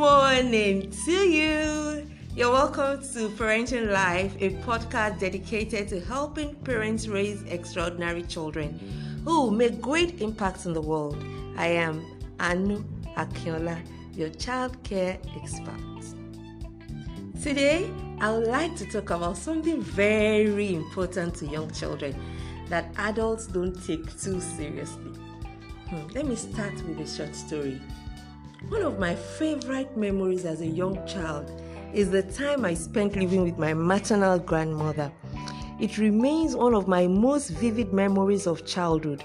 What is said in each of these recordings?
morning to you. You're welcome to Parenting Life, a podcast dedicated to helping parents raise extraordinary children who make great impacts in the world. I am Anu Akinola, your child care expert. Today, I would like to talk about something very important to young children that adults don't take too seriously. Hmm, let me start with a short story. One of my favorite memories as a young child is the time I spent living with my maternal grandmother. It remains one of my most vivid memories of childhood.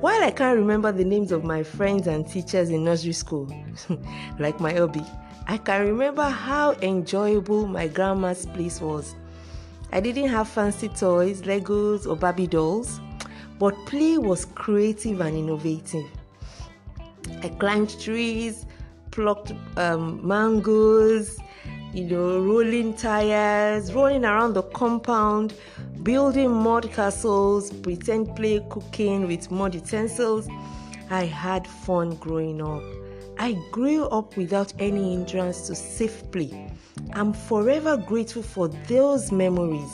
While I can't remember the names of my friends and teachers in nursery school, like my hobby, I can remember how enjoyable my grandma's place was. I didn't have fancy toys, Legos, or Barbie dolls, but play was creative and innovative. I climbed trees, plucked um, mangoes, you know, rolling tires, rolling around the compound, building mud castles, pretend play cooking with mud utensils. I had fun growing up. I grew up without any hindrance to safe play. I'm forever grateful for those memories.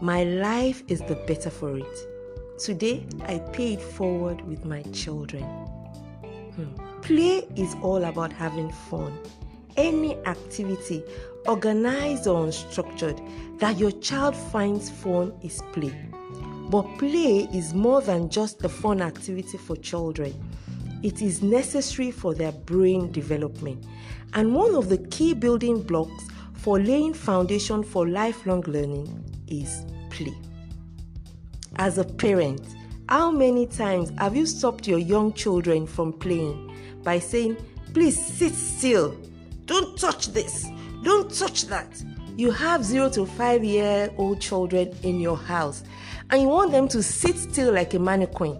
My life is the better for it. Today, I pay it forward with my children. Hmm. Play is all about having fun. Any activity, organized or unstructured, that your child finds fun is play. But play is more than just a fun activity for children. It is necessary for their brain development. And one of the key building blocks for laying foundation for lifelong learning is play. As a parent, how many times have you stopped your young children from playing by saying, Please sit still, don't touch this, don't touch that? You have zero to five year old children in your house and you want them to sit still like a mannequin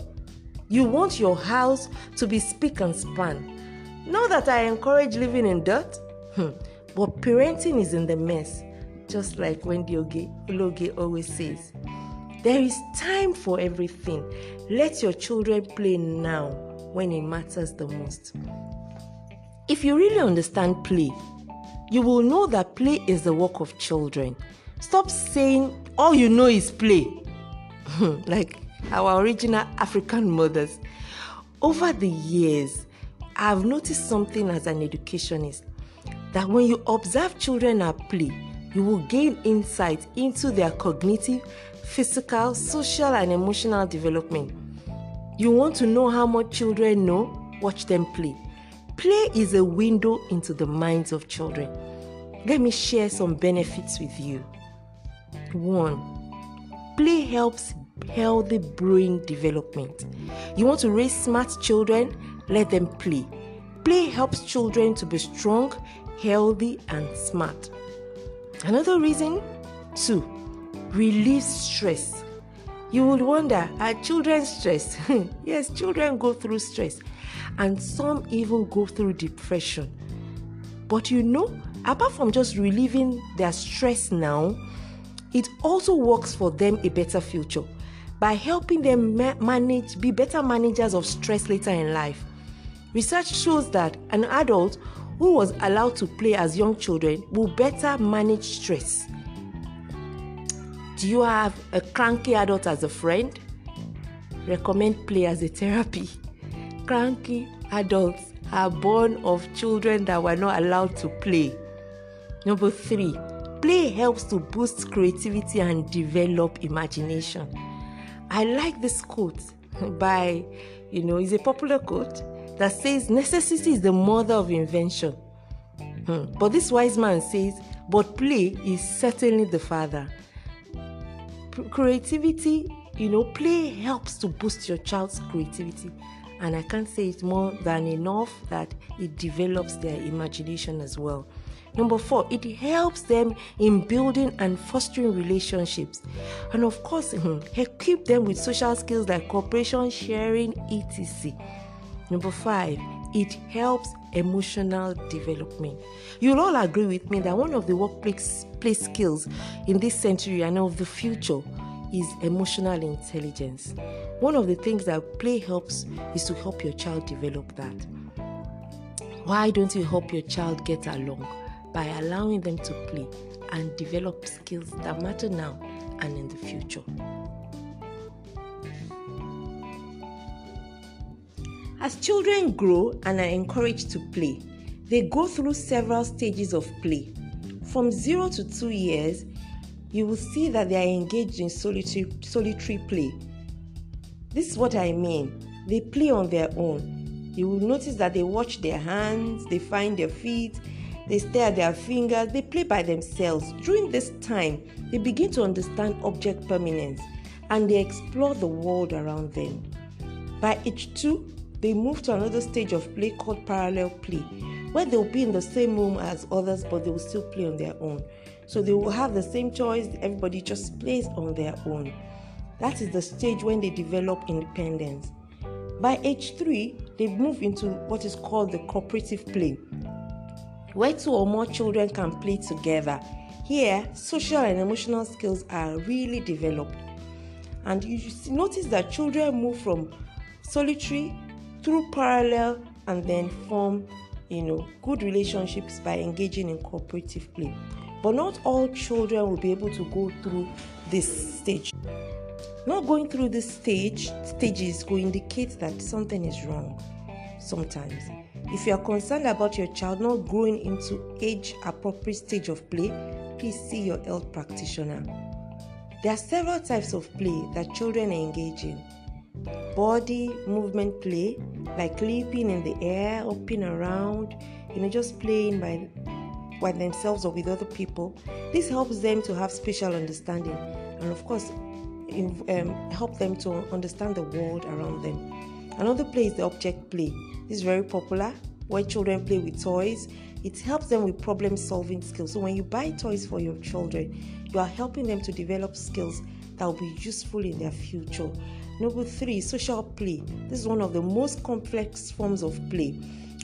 you want your house to be spick and span. Not that I encourage living in dirt, hmm, but parenting is in the mess, just like Wendy Oge always says. There is time for everything. Let your children play now when it matters the most. If you really understand play, you will know that play is the work of children. Stop saying all you know is play. like our original African mothers. Over the years, I've noticed something as an educationist that when you observe children at play, you will gain insight into their cognitive, physical, social, and emotional development. You want to know how much children know? Watch them play. Play is a window into the minds of children. Let me share some benefits with you. One, play helps healthy brain development. You want to raise smart children? Let them play. Play helps children to be strong, healthy, and smart. Another reason, two, relieve stress. You would wonder, are children stressed? yes, children go through stress, and some even go through depression. But you know, apart from just relieving their stress now, it also works for them a better future by helping them ma- manage, be better managers of stress later in life. Research shows that an adult who was allowed to play as young children will better manage stress. Do you have a cranky adult as a friend? Recommend play as a therapy. Cranky adults are born of children that were not allowed to play. Number three, play helps to boost creativity and develop imagination. I like this quote by, you know, it's a popular quote that says, Necessity is the mother of invention. Hmm. But this wise man says, But play is certainly the father. P- creativity, you know, play helps to boost your child's creativity. And I can't say it more than enough that it develops their imagination as well. Number four, it helps them in building and fostering relationships. And of course, hmm, equip them with social skills like cooperation, sharing, etc. Number five, it helps emotional development. You'll all agree with me that one of the workplace place skills in this century and of the future is emotional intelligence. One of the things that play helps is to help your child develop that. Why don't you help your child get along by allowing them to play and develop skills that matter now and in the future? As children grow and are encouraged to play, they go through several stages of play. From 0 to 2 years, you will see that they are engaged in solitary, solitary play. This is what I mean. They play on their own. You will notice that they watch their hands, they find their feet, they stare at their fingers, they play by themselves. During this time, they begin to understand object permanence and they explore the world around them. By age 2, they move to another stage of play called parallel play, where they'll be in the same room as others, but they will still play on their own. So they will have the same choice, everybody just plays on their own. That is the stage when they develop independence. By age three, they move into what is called the cooperative play, where two or more children can play together. Here, social and emotional skills are really developed. And you notice that children move from solitary through parallel and then form you know good relationships by engaging in cooperative play. But not all children will be able to go through this stage. Not going through this stage stages will indicate that something is wrong sometimes. If you are concerned about your child not growing into age appropriate stage of play please see your health practitioner. There are several types of play that children engage in. Body movement play, like leaping in the air, hopping around, you know, just playing by by themselves or with other people. This helps them to have spatial understanding, and of course, in, um, help them to understand the world around them. Another play is the object play. This is very popular where children play with toys. It helps them with problem solving skills. So when you buy toys for your children, you are helping them to develop skills that will be useful in their future. Number three, social play. This is one of the most complex forms of play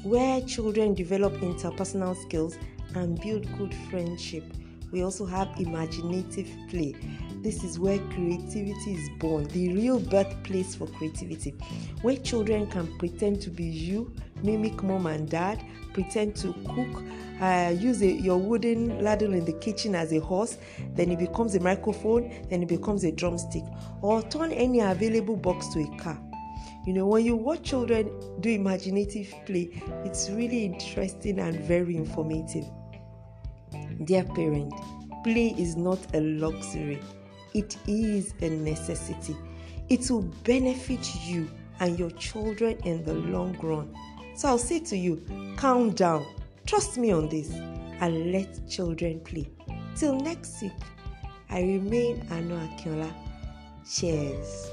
where children develop interpersonal skills and build good friendship. We also have imaginative play. This is where creativity is born, the real birthplace for creativity, where children can pretend to be you, mimic mom and dad, pretend to cook, uh, use a, your wooden ladle in the kitchen as a horse, then it becomes a microphone, then it becomes a drumstick, or turn any available box to a car. You know, when you watch children do imaginative play, it's really interesting and very informative. Dear parent, play is not a luxury, it is a necessity. It will benefit you and your children in the long run. So I'll say to you, calm down, trust me on this, and let children play. Till next week, I remain Anu Akinola. Cheers.